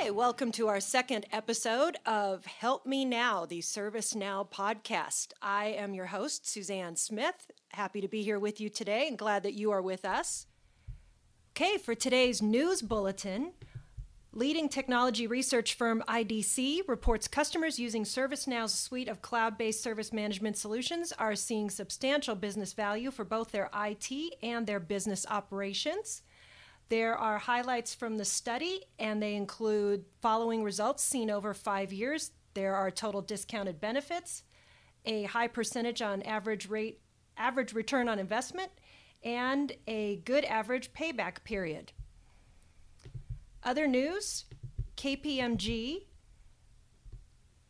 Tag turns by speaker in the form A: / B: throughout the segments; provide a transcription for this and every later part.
A: Hi, welcome to our second episode of Help Me Now, the ServiceNow podcast. I am your host, Suzanne Smith. Happy to be here with you today and glad that you are with us. Okay, for today's news bulletin, leading technology research firm IDC reports customers using ServiceNow's suite of cloud based service management solutions are seeing substantial business value for both their IT and their business operations. There are highlights from the study, and they include following results seen over five years. There are total discounted benefits, a high percentage on average rate, average return on investment, and a good average payback period. Other news KPMG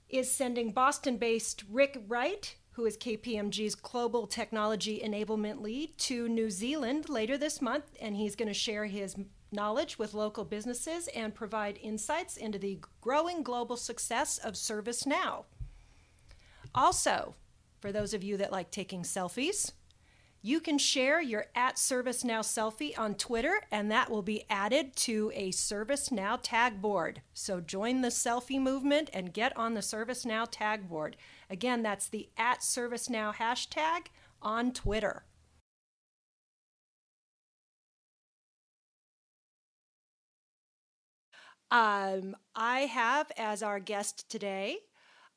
A: is sending Boston based Rick Wright who is KPMG's Global Technology Enablement Lead, to New Zealand later this month, and he's going to share his knowledge with local businesses and provide insights into the growing global success of ServiceNow. Also, for those of you that like taking selfies, you can share your at ServiceNow selfie on Twitter, and that will be added to a ServiceNow tag board. So join the selfie movement and get on the ServiceNow tag board. Again, that's the at ServiceNow hashtag on Twitter. Um, I have as our guest today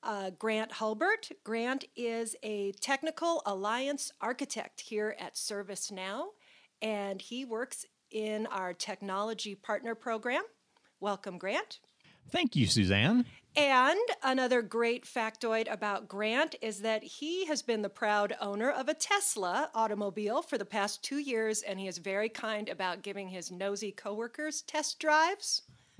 A: uh, Grant Hulbert. Grant is a technical alliance architect here at ServiceNow, and he works in our technology partner program. Welcome, Grant.
B: Thank you, Suzanne.
A: And another great factoid about Grant is that he has been the proud owner of a Tesla automobile for the past two years, and he is very kind about giving his nosy coworkers test drives.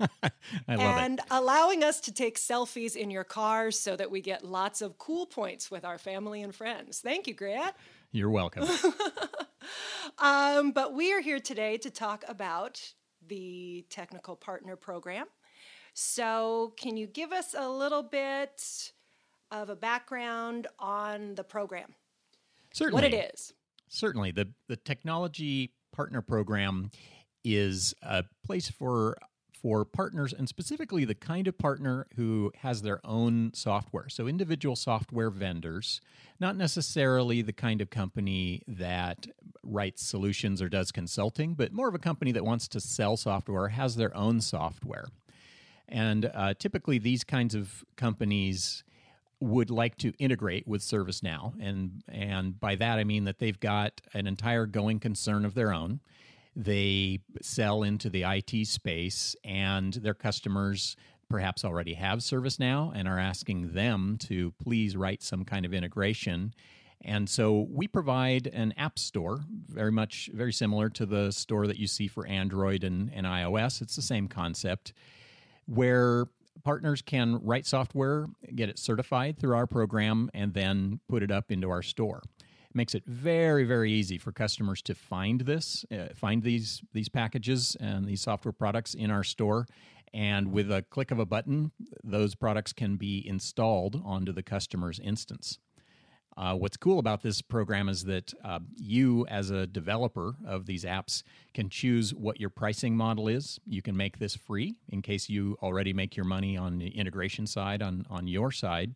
A: and
B: it.
A: allowing us to take selfies in your cars so that we get lots of cool points with our family and friends. Thank you, Grant.
B: You're welcome.
A: um, but we are here today to talk about the Technical Partner Program. So, can you give us a little bit of a background on the program?
B: Certainly.
A: What it is?
B: Certainly. The, the Technology Partner Program is a place for for partners and specifically the kind of partner who has their own software. So, individual software vendors, not necessarily the kind of company that writes solutions or does consulting, but more of a company that wants to sell software, has their own software. And uh, typically, these kinds of companies would like to integrate with ServiceNow, and and by that I mean that they've got an entire going concern of their own. They sell into the IT space, and their customers perhaps already have ServiceNow and are asking them to please write some kind of integration. And so we provide an app store, very much very similar to the store that you see for Android and, and iOS. It's the same concept where partners can write software, get it certified through our program, and then put it up into our store. It makes it very very easy for customers to find this uh, find these these packages and these software products in our store. And with a click of a button those products can be installed onto the customer's instance uh, what's cool about this program is that uh, you, as a developer of these apps, can choose what your pricing model is. You can make this free in case you already make your money on the integration side on, on your side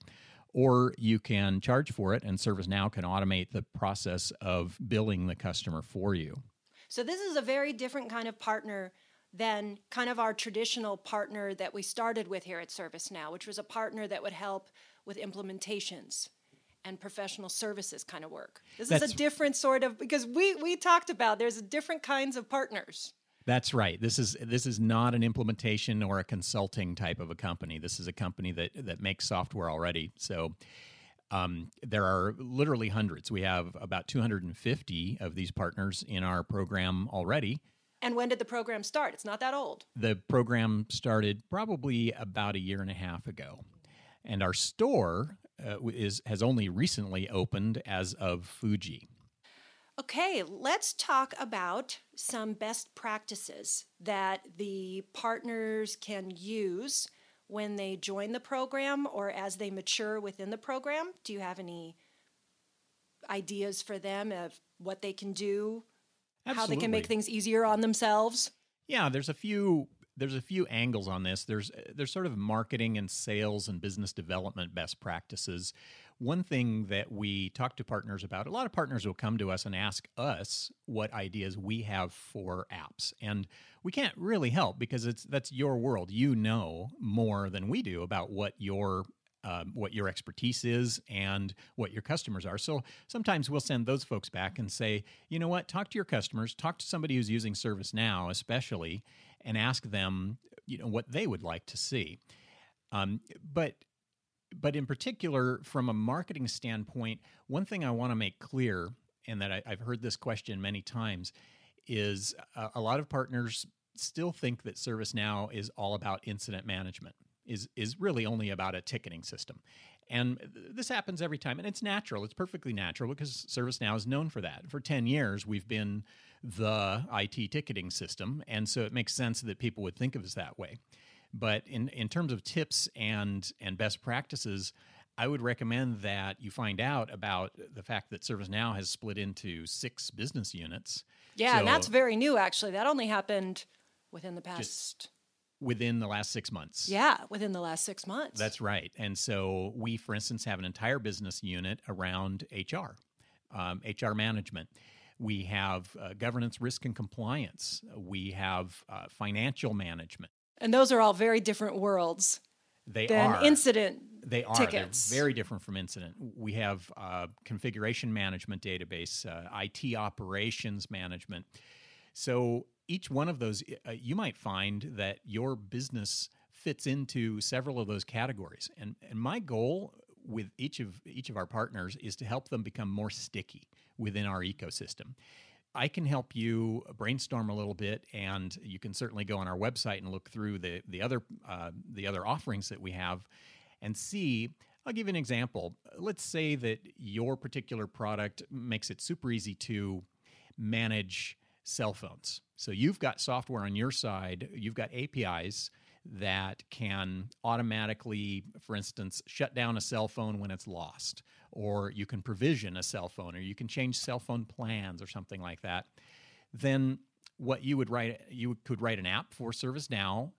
B: or you can charge for it, and ServiceNow can automate the process of billing the customer for you.
A: So, this is a very different kind of partner than kind of our traditional partner that we started with here at ServiceNow, which was a partner that would help with implementations and professional services kind of work. This That's, is a different sort of because we we talked about there's different kinds of partners.
B: That's right. This is this is not an implementation or a consulting type of a company. This is a company that that makes software already. So um, there are literally hundreds. We have about 250 of these partners in our program already.
A: And when did the program start? It's not that old.
B: The program started probably about a year and a half ago, and our store uh, is has only recently opened as of Fuji.
A: Okay, let's talk about some best practices that the partners can use when they join the program or as they mature within the program. Do you have any ideas for them of what they can do,
B: Absolutely.
A: how they can make things easier on themselves?
B: Yeah, there's a few there's a few angles on this. There's there's sort of marketing and sales and business development best practices. One thing that we talk to partners about, a lot of partners will come to us and ask us what ideas we have for apps. And we can't really help because it's that's your world. You know more than we do about what your um, what your expertise is and what your customers are. So sometimes we'll send those folks back and say, you know what, talk to your customers, talk to somebody who's using ServiceNow, especially, and ask them, you know, what they would like to see. Um, but but in particular, from a marketing standpoint, one thing I want to make clear, and that I, have heard this question many times, is a, a lot of partners still think that ServiceNow is all about incident management is is really only about a ticketing system. And this happens every time, and it's natural. It's perfectly natural because ServiceNow is known for that. For 10 years, we've been the IT ticketing system, and so it makes sense that people would think of us that way. But in, in terms of tips and, and best practices, I would recommend that you find out about the fact that ServiceNow has split into six business units.
A: Yeah, so, and that's very new, actually. That only happened within the past.
B: Within the last six months.
A: Yeah, within the last six months.
B: That's right. And so we, for instance, have an entire business unit around HR, um, HR management. We have uh, governance, risk, and compliance. We have uh, financial management.
A: And those are all very different worlds.
B: They
A: than
B: are
A: incident.
B: They are.
A: Tickets.
B: They're very different from incident. We have uh, configuration management database, uh, IT operations management. So each one of those, uh, you might find that your business fits into several of those categories. And, and my goal with each of each of our partners is to help them become more sticky within our ecosystem. I can help you brainstorm a little bit, and you can certainly go on our website and look through the the other uh, the other offerings that we have, and see. I'll give you an example. Let's say that your particular product makes it super easy to manage cell phones. So you've got software on your side, you've got APIs that can automatically, for instance, shut down a cell phone when it's lost, or you can provision a cell phone, or you can change cell phone plans or something like that. Then what you would write, you could write an app for ServiceNow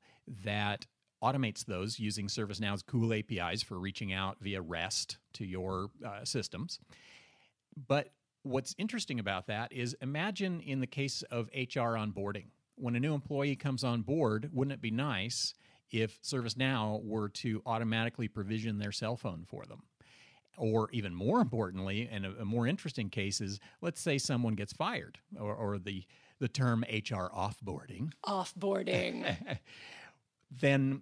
B: that automates those using ServiceNow's cool APIs for reaching out via REST to your uh, systems. But what's interesting about that is imagine in the case of HR onboarding. When a new employee comes on board, wouldn't it be nice if ServiceNow were to automatically provision their cell phone for them? Or even more importantly, and a, a more interesting case is let's say someone gets fired or, or the, the term HR offboarding.
A: Offboarding.
B: then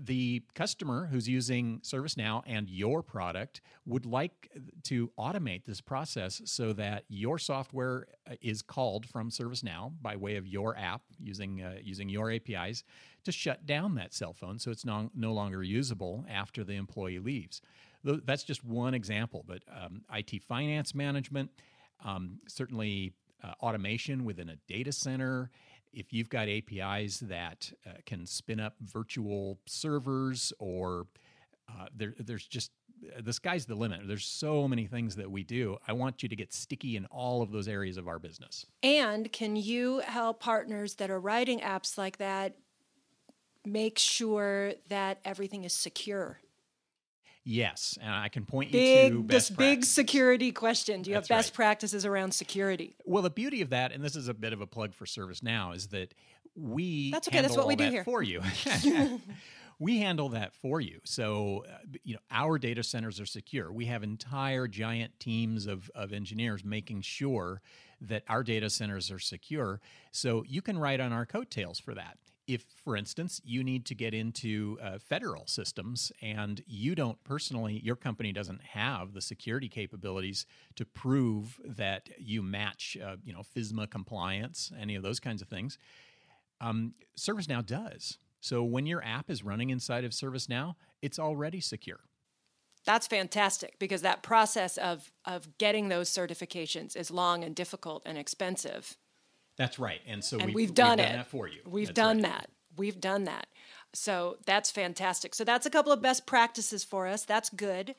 B: the customer who's using ServiceNow and your product would like to automate this process so that your software uh, is called from ServiceNow by way of your app using uh, using your APIs to shut down that cell phone so it's no, no longer usable after the employee leaves. That's just one example, but um, IT finance management, um, certainly uh, automation within a data center if you've got APIs that uh, can spin up virtual servers or uh, there, there's just the sky's the limit. There's so many things that we do. I want you to get sticky in all of those areas of our business.
A: And can you help partners that are writing apps like that make sure that everything is secure?
B: Yes, and I can point
A: big,
B: you to
A: this big security question. Do you
B: That's
A: have best
B: right.
A: practices around security?
B: Well, the beauty of that, and this is a bit of a plug for ServiceNow, is that we
A: that's okay. That's what we do here
B: for you. we handle that for you. So, uh, you know, our data centers are secure. We have entire giant teams of, of engineers making sure that our data centers are secure. So you can write on our coattails for that if, for instance, you need to get into uh, federal systems and you don't personally, your company doesn't have the security capabilities to prove that you match, uh, you know, FISMA compliance, any of those kinds of things, um, ServiceNow does. So when your app is running inside of ServiceNow, it's already secure.
A: That's fantastic because that process of of getting those certifications is long and difficult and expensive.
B: That's right. And so
A: and
B: we've,
A: we've done
B: we've
A: it.
B: Done that for you.
A: We've
B: that's
A: done
B: right.
A: that. We've done that. So that's fantastic. So that's a couple of best practices for us. That's good.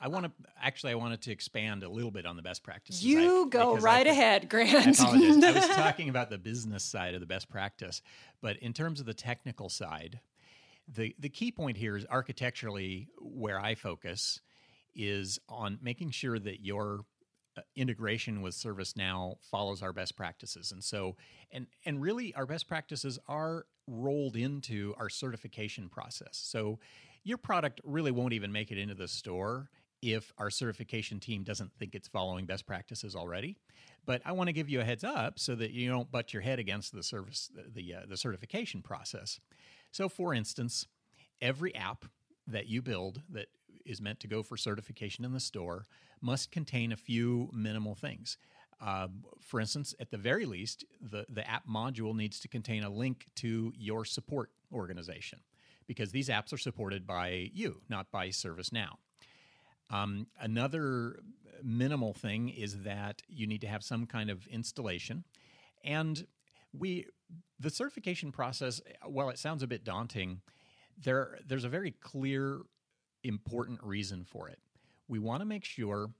B: I want to actually I wanted to expand a little bit on the best practices.
A: You
B: I,
A: go right
B: I,
A: ahead, Grant.
B: apologize. I was talking about the business side of the best practice, but in terms of the technical side, the the key point here is architecturally where I focus is on making sure that your integration with ServiceNow follows our best practices. And so and and really our best practices are rolled into our certification process. So your product really won't even make it into the store if our certification team doesn't think it's following best practices already. But I want to give you a heads up so that you don't butt your head against the service the the, uh, the certification process. So for instance, every app that you build that is meant to go for certification in the store must contain a few minimal things. Uh, for instance, at the very least, the, the app module needs to contain a link to your support organization because these apps are supported by you, not by ServiceNow. Um, another minimal thing is that you need to have some kind of installation. And we, the certification process, while it sounds a bit daunting, there, there's a very clear, important reason for it. We want to make sure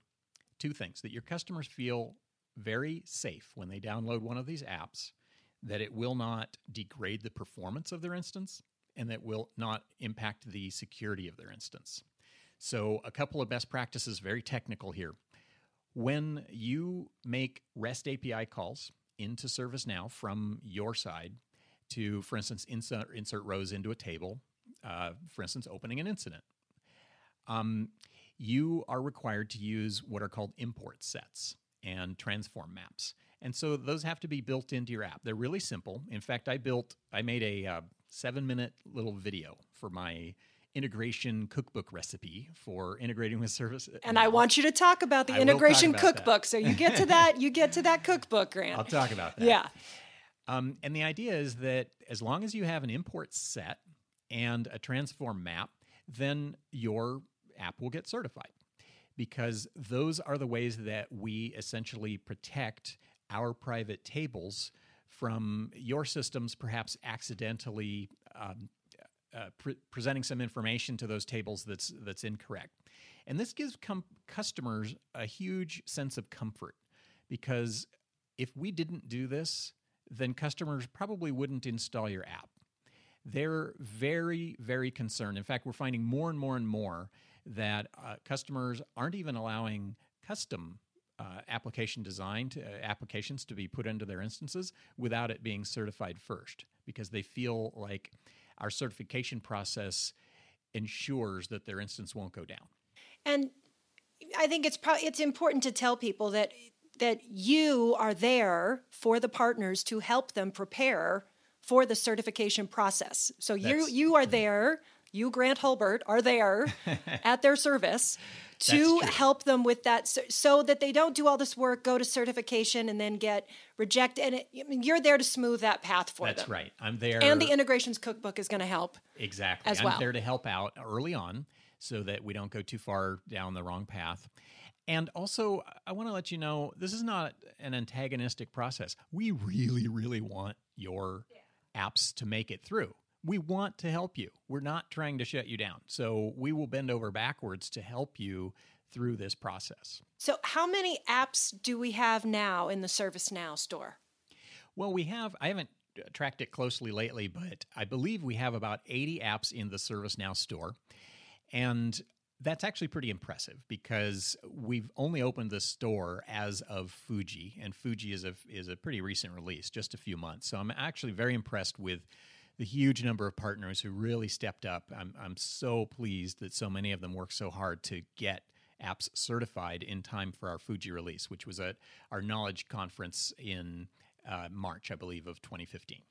B: two things that your customers feel very safe when they download one of these apps, that it will not degrade the performance of their instance, and that will not impact the security of their instance. So, a couple of best practices, very technical here. When you make REST API calls into ServiceNow from your side to, for instance, insert, insert rows into a table, uh, for instance, opening an incident, um, you are required to use what are called import sets and transform maps. And so those have to be built into your app. They're really simple. In fact, I built, I made a uh, seven minute little video for my integration cookbook recipe for integrating with service.
A: and I want you to talk about the
B: I
A: integration
B: about
A: cookbook. So you get to that, you get to that cookbook, Grant.
B: I'll talk about that.
A: yeah.
B: Um, and the idea is that as long as you have an import set and a transform map, then your app will get certified because those are the ways that we essentially protect our private tables from your systems perhaps accidentally um, uh, pre- presenting some information to those tables that's that's incorrect. And this gives com- customers a huge sense of comfort because if we didn't do this, then customers probably wouldn't install your app. They're very, very concerned. In fact, we're finding more and more and more that uh, customers aren't even allowing custom uh, application design to, uh, applications to be put into their instances without it being certified first because they feel like our certification process ensures that their instance won't go down.
A: And I think it's pro- it's important to tell people that that you are there for the partners to help them prepare for the certification process. So you you are there, you Grant Hulbert are there at their service to help them with that so, so that they don't do all this work, go to certification and then get rejected and it, you're there to smooth that path for
B: That's
A: them.
B: That's right. I'm there.
A: And the integrations cookbook is going to help.
B: Exactly.
A: as
B: I'm
A: well.
B: there to help out early on so that we don't go too far down the wrong path. And also, I want to let you know this is not an antagonistic process. We really, really want your apps to make it through. We want to help you. We're not trying to shut you down. So we will bend over backwards to help you through this process.
A: So how many apps do we have now in the ServiceNow store?
B: Well, we have, I haven't tracked it closely lately, but I believe we have about 80 apps in the ServiceNow store. And that's actually pretty impressive because we've only opened the store as of Fuji, and Fuji is a, is a pretty recent release, just a few months. So I'm actually very impressed with the huge number of partners who really stepped up. I'm, I'm so pleased that so many of them worked so hard to get apps certified in time for our Fuji release, which was at our knowledge conference in uh, March, I believe, of 2015.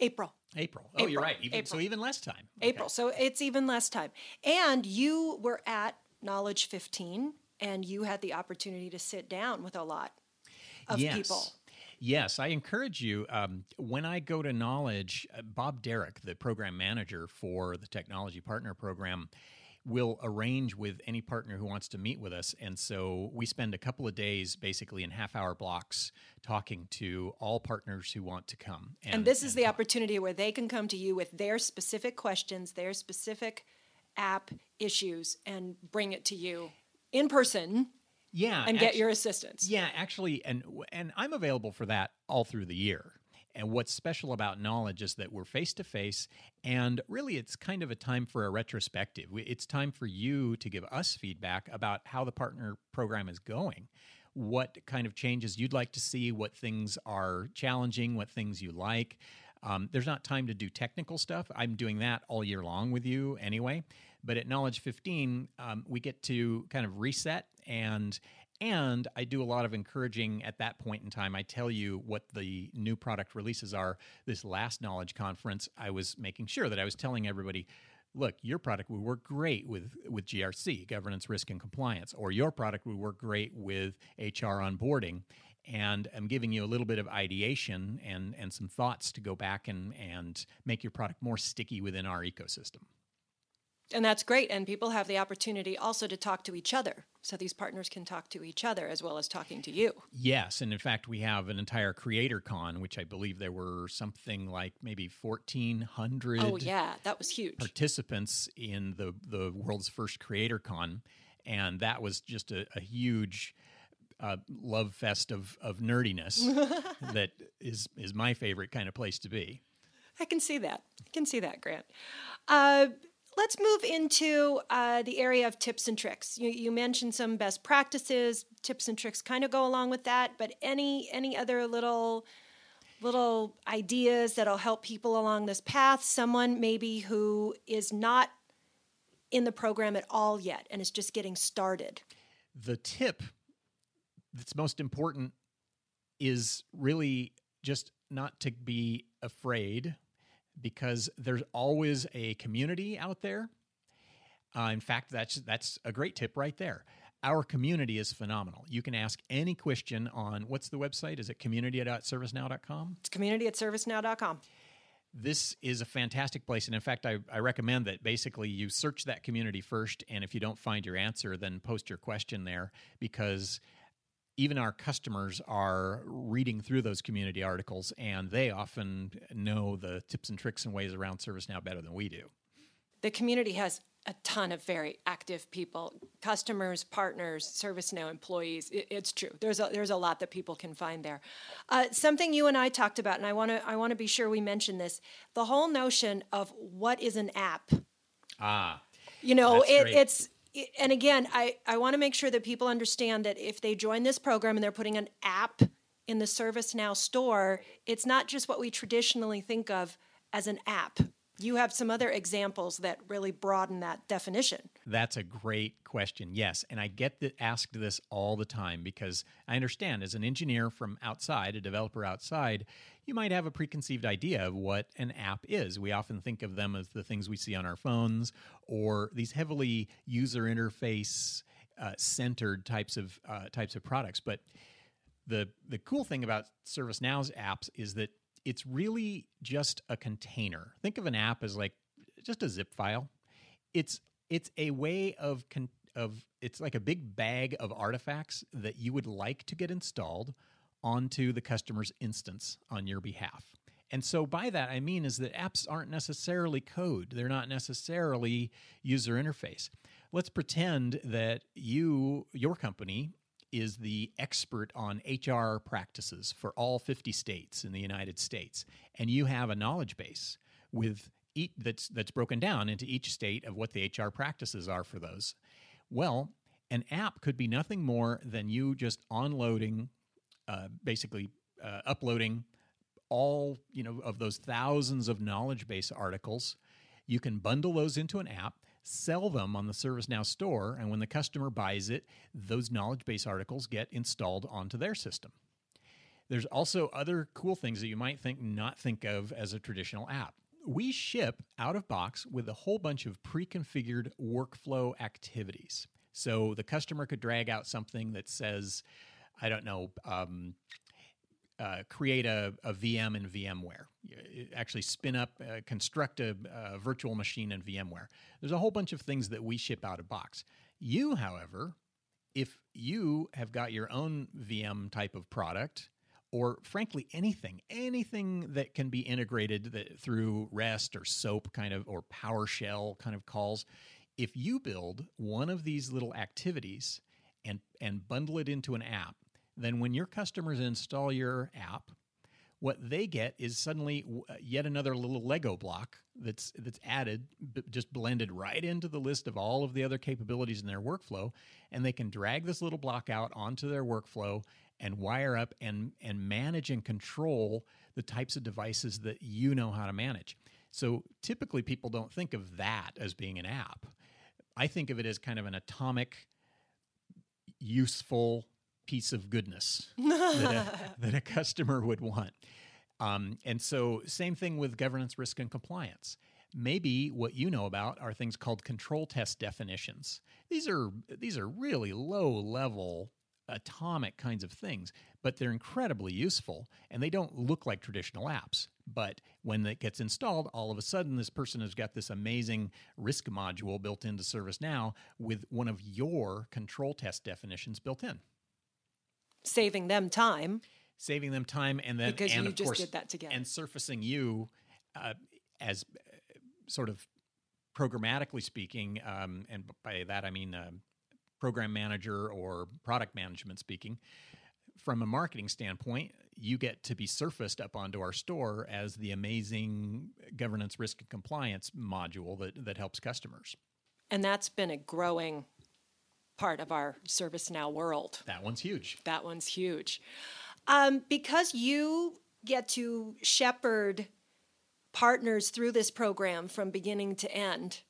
A: April.
B: April. Oh, you're right. Even, So even less time. Okay.
A: April. So it's even less time. And you were at Knowledge 15 and you had the opportunity to sit down with a lot of
B: yes.
A: people.
B: Yes, I encourage you. Um, when I go to Knowledge, uh, Bob Derrick, the program manager for the Technology Partner Program, will arrange with any partner who wants to meet with us. And so we spend a couple of days basically in half hour blocks talking to all partners who want to come.
A: And this is the opportunity where they can come to you with their specific questions, their specific app issues, and bring it to you in person
B: Yeah,
A: and get your assistance.
B: Yeah, actually, and and I'm available for that all through the year. And what's special about knowledge is that we're face to face, and really, it's kind of a time for a retrospective. It's time for you to give us feedback about how the partner program is going, what kind of changes you'd like to see, what things are challenging, what things you like. Um, there's not time to do technical stuff. I'm doing that all year long with you anyway. But at Knowledge 15, um, we get to kind of reset and and I do a lot of encouraging at that point in time. I tell you what the new product releases are. This last knowledge conference, I was making sure that I was telling everybody, look, your product would work great with with GRC, governance, risk, and compliance, or your product would work great with HR onboarding. And I'm giving you a little bit of ideation and and some thoughts to go back and and make your product more sticky within our ecosystem.
A: And that's great. And people have the opportunity also to talk to each other. So these partners can talk to each other as well as talking to you.
B: Yes, and in fact, we have an entire Creator Con, which I believe there were something like maybe fourteen hundred.
A: Oh, yeah, that was huge.
B: participants in the the world's first Creator Con, and that was just a, a huge uh, love fest of of nerdiness that is is my favorite kind of place to be.
A: I can see that. I can see that, Grant. Uh, let's move into uh, the area of tips and tricks. You, you mentioned some best practices. Tips and tricks kind of go along with that, but any any other little little ideas that'll help people along this path? Someone maybe who is not in the program at all yet and is just getting started.
B: The tip that's most important is really just not to be afraid because there's always a community out there. Uh, in fact, that's that's a great tip right there. Our community is phenomenal. You can ask any question on what's the website? Is it community.servicenow.com?
A: It's community at servicenow.com.
B: this is a fantastic place. And in fact, I, I recommend that basically you search that community first. And if you don't find your answer, then post your question there because even our customers are reading through those community articles and they often know the tips and tricks and ways around ServiceNow better than we do.
A: the community has a ton of very active people customers partners servicenow employees. It, it's true. There's a there's a lot that people can find there. Uh, something you and i talked about and i want to i want to be sure we mention this the whole notion of what is an app.
B: Ah,
A: you know it, it's it- and again i i want to make sure that people understand that if they join this program and they're putting an app in the ServiceNow store it's not just what we traditionally think of as an app you have some other examples that really broaden that definition
B: That's a great question. Yes, and I get that asked this all the time because I understand as an engineer from outside, a developer outside, you might have a preconceived idea of what an app is. We often think of them as the things we see on our phones or these heavily user interface uh, centered types of uh, types of products, but the the cool thing about ServiceNow's apps is that it's really just a container. Think of an app as like just a zip file. It's it's a way of con- of it's like a big bag of artifacts that you would like to get installed onto the customer's instance on your behalf. And so by that I mean is that apps aren't necessarily code. They're not necessarily user interface. Let's pretend that you your company is the expert on HR practices for all 50 states in the United States. And you have a knowledge base with each, that's that's broken down into each state of what the HR practices are for those. Well, an app could be nothing more than you just onloading uh, basically uh, uploading all you know of those thousands of knowledge base articles. You can bundle those into an app sell them on the ServiceNow store and when the customer buys it those knowledge base articles get installed onto their system. There's also other cool things that you might think not think of as a traditional app. We ship out of box with a whole bunch of pre-configured workflow activities. So the customer could drag out something that says i don't know um, uh, create a, a VM in VMware, You- actually spin up, uh, construct a, a virtual machine in VMware. There's a whole bunch of things that we ship out of box. You, however, if you have got your own VM type of product, or frankly anything, anything that can be integrated that, through REST or SOAP kind of or PowerShell kind of calls if you build one of these little activities and and bundle it into an app, then when your customers install your app, what they get is suddenly uh, yet another little Lego block that's that's added, just blended right into the list of all of the other capabilities in their workflow, and they can drag this little block out onto their workflow and wire up and and manage and control the types of devices that you know how to manage. So typically, people don't think of that as being an app. I think of it as kind of an atomic, useful piece of goodness that, a, that, a, customer would want. Um, and so, same thing with governance, risk, and compliance. Maybe what you know about are things called control test definitions. These are these are really low level atomic kinds of things, but they're incredibly useful and they don't look like traditional apps. But when it gets installed, all of a sudden, this person has got this amazing risk module built into ServiceNow with one of your control test definitions built in.
A: Saving them time.
B: Saving them time, and then
A: because
B: and
A: you
B: of
A: just
B: course,
A: did that together,
B: and surfacing you uh, as uh, sort of programmatically speaking, um, and by that I mean uh, program manager or product management speaking, from a marketing standpoint, you get to be surfaced up onto our store as the amazing governance, risk, and compliance module that, that helps customers.
A: And that's been a growing part of our ServiceNow world.
B: That one's huge.
A: That one's huge. Um, because you get to shepherd partners through this program from beginning to end,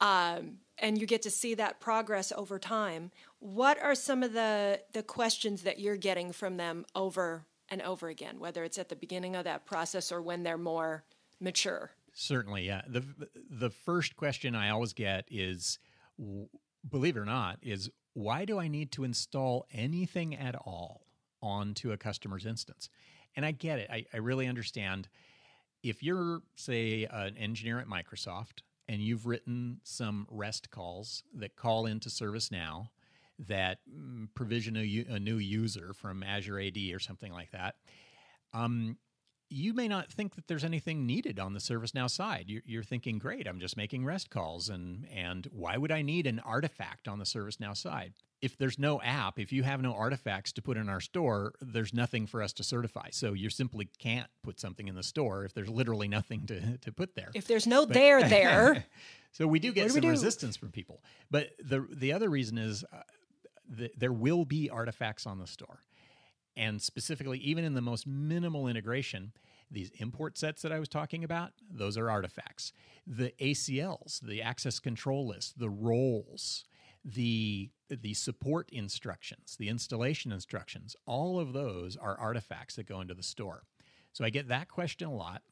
A: um, and you get to see that progress over time. What are some of the the questions that you're getting from them over and over again, whether it's at the beginning of that process or when they're more mature?
B: Certainly, yeah. the The first question I always get is, believe it or not, is why do I need to install anything at all onto a customer's instance? And I get it. I, I really understand. If you're, say, an engineer at Microsoft and you've written some REST calls that call into ServiceNow that mm, provision a, a, new user from Azure AD or something like that, um, you may not think that there's anything needed on the ServiceNow side. You're, you're, thinking, great, I'm just making REST calls, and and why would I need an artifact on the ServiceNow side? If there's no app, if you have no artifacts to put in our store, there's nothing for us to certify. So you simply can't put something in the store if there's literally nothing to, to put there.
A: If there's no but, there there.
B: so we do get some do? resistance from people. But the the other reason is uh, the, there will be artifacts on the store. And specifically, even in the most minimal integration, these import sets that I was talking about, those are artifacts. The ACLs, the access control list, the roles, the the support instructions, the installation instructions, all of those are artifacts that go into the store. So I get that question a lot.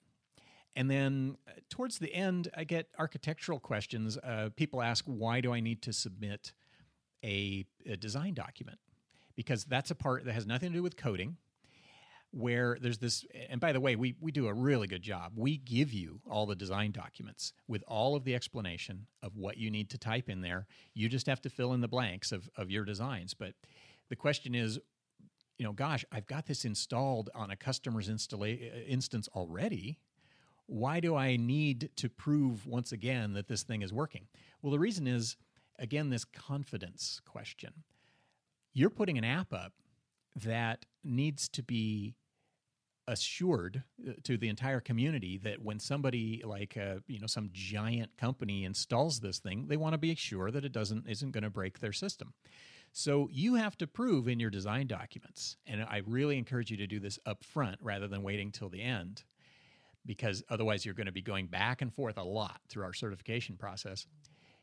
B: And then uh, towards the end, I get architectural questions. Uh, people ask, why do I need to submit a, a design document? Because that's a part that has nothing to do with coding where there's this and by the way we, we do a really good job. We give you all the design documents with all of the explanation of what you need to type in there. You just have to fill in the blanks of, of your designs. But the question is you know gosh i've got this installed on a customer's installa- instance already. Why do i need to prove once again that this thing is working? Well the reason is again this confidence question you're putting an app up that needs to be assured uh, to the entire community that when somebody like uh, you know some giant company installs this thing they want to be sure that it doesn't isn't going to break their system. So you have to prove in your design documents and i really encourage you to do this up front rather than waiting till the end because otherwise you're going to be going back and forth a lot through our certification process.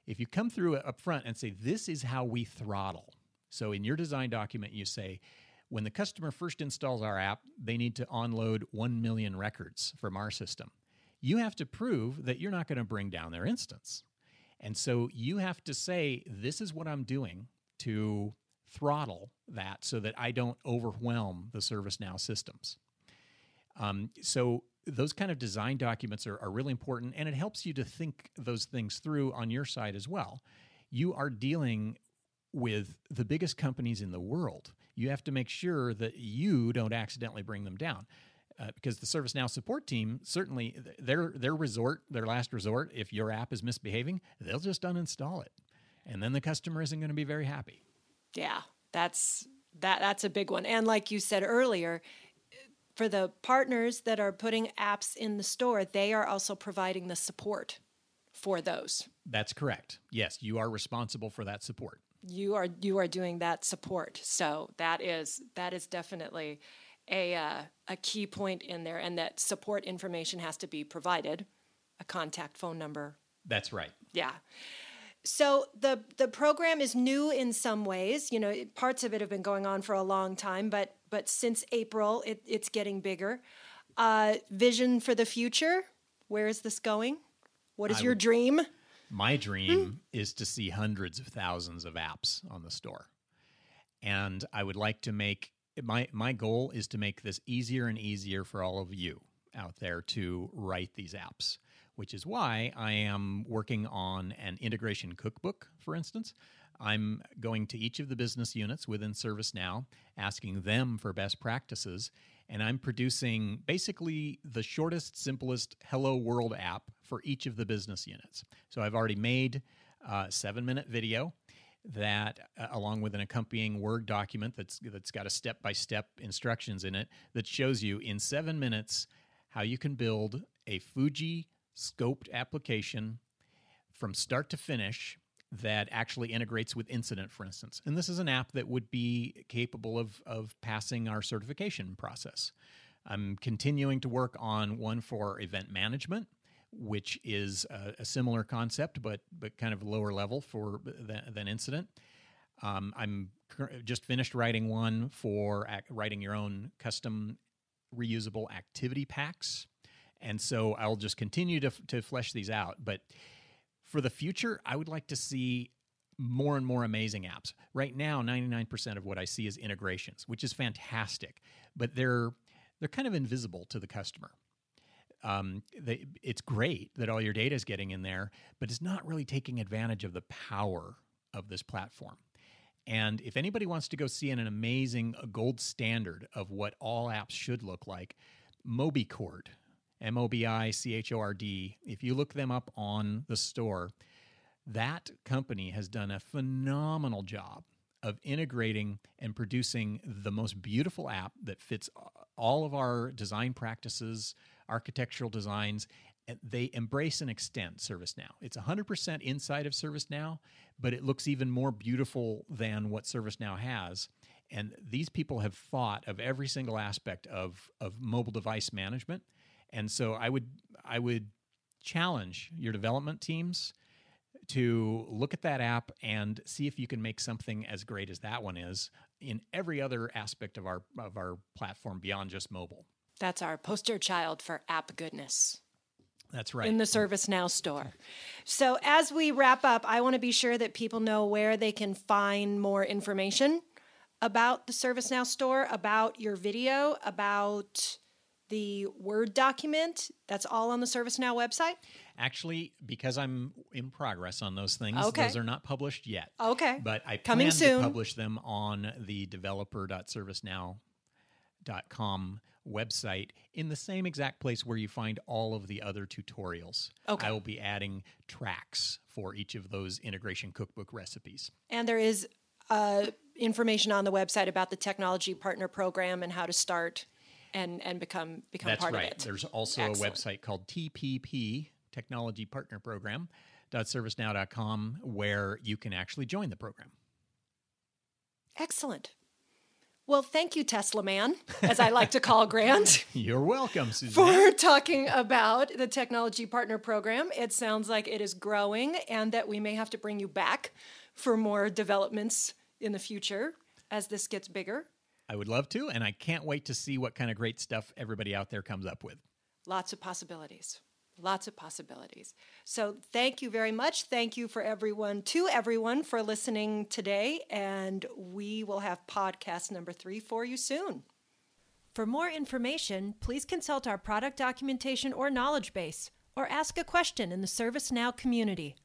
B: If you come through it up front and say this is how we throttle so in your design document, you say, when the customer first installs our app, they need to onload 1 million records from our system. You have to prove that you're not going to bring down their instance. And so you have to say, this is what I'm doing to throttle that so that I don't overwhelm the ServiceNow systems. Um, so those kind of design documents are, are really important, and it helps you to think those things through on your side as well. You are dealing with the biggest companies in the world. You have to make sure that you don't accidentally bring them down. Uh, because the ServiceNow support team certainly their their resort, their last resort, if your app is misbehaving, they'll just uninstall it, and then the customer isn't going to be very happy.
A: Yeah, that's that that's a big one. And like you said earlier, for the partners that are putting apps in the store, they are also providing the support for those.
B: That's correct. Yes, you are responsible for that support.
A: You are you are doing that support. So that is that is definitely a uh, a key point in there, and that support information has to be provided, a contact phone number.
B: That's right.
A: Yeah. So the the program is new in some ways. You know, parts of it have been going on for a long time, but but since April, it, it's getting bigger. Uh, vision for the future. Where is this going? What is I your would, dream?
B: My dream hmm? is to see hundreds of thousands of apps on the store, and I would like to make my my goal is to make this easier and easier for all of you out there to write these apps which is why I am working on an integration cookbook, for instance. I'm going to each of the business units within ServiceNow, asking them for best practices, and I'm producing basically the shortest, simplest Hello World app for each of the business units. So I've already made a seven minute video that uh, along with an accompanying word document that's that's got a step by step instructions in it that shows you in 7 minutes how you can build a Fuji scoped application from start to finish that actually integrates with Incident, for instance. And this is an app that would be capable of, of passing our certification process. I'm continuing to work on one for event management, which is a, a similar concept, but but kind of lower level for than, than Incident. Um, I'm just finished writing one for ac- writing your own custom reusable activity packs and so I'll just continue to, to flesh these out. But for the future, I would like to see more and more amazing apps. Right now, 99% of what I see is integrations, which is fantastic, but they're they're kind of invisible to the customer. Um, they, it's great that all your data is getting in there, but it's not really taking advantage of the power of this platform. And if anybody wants to go see an, an amazing gold standard of what all apps should look like, MobiChord M O B I C H O R D. If you look them up on the store, that company has done a phenomenal job of integrating and producing the most beautiful app that fits all of our design practices, architectural designs. They embrace and extend ServiceNow. It's 100% inside of ServiceNow, but it looks even more beautiful than what ServiceNow has. And these people have thought of every single aspect of, of mobile device management and so I would I would challenge your development teams to look at that app and see if you can make something as great as that one is in every other aspect of our of our platform beyond just mobile.
A: That's our poster child for app goodness.
B: That's right.
A: In the ServiceNow store. So, as we wrap up, I want to be sure that people know where they can find more information about the ServiceNow store, about your video, about the Word document. That's all on the ServiceNow website.
B: Actually, because I'm in progress on those things, okay. those are not published yet.
A: Okay.
B: But I
A: Coming
B: plan
A: soon.
B: to publish them on the developer.servicenow.com website in the same exact place where you find all of the other tutorials.
A: Okay.
B: I will be adding tracks for each of those integration cookbook recipes.
A: And there is uh, information on the website about the technology partner program and how to start and and become become
B: That's
A: part
B: right.
A: of it.
B: There's also Excellent. a website called TPP Technology Partner Program .servicenow.com where you can actually join the program.
A: Excellent. Well, thank you, Tesla Man, as I like to call Grant.
B: You're welcome, Suzanne.
A: For talking about the Technology Partner Program. It sounds like it is growing and that we may have to bring you back for more developments in the future as this gets bigger.
B: I would love to, and I can't wait to see what kind of great stuff everybody out there comes up with.
A: Lots of possibilities. Lots of possibilities. So, thank you very much. Thank you for everyone, to everyone, for listening today. And we will have podcast number three for you soon. For more information, please consult our product documentation or knowledge base, or ask a question in the ServiceNow community.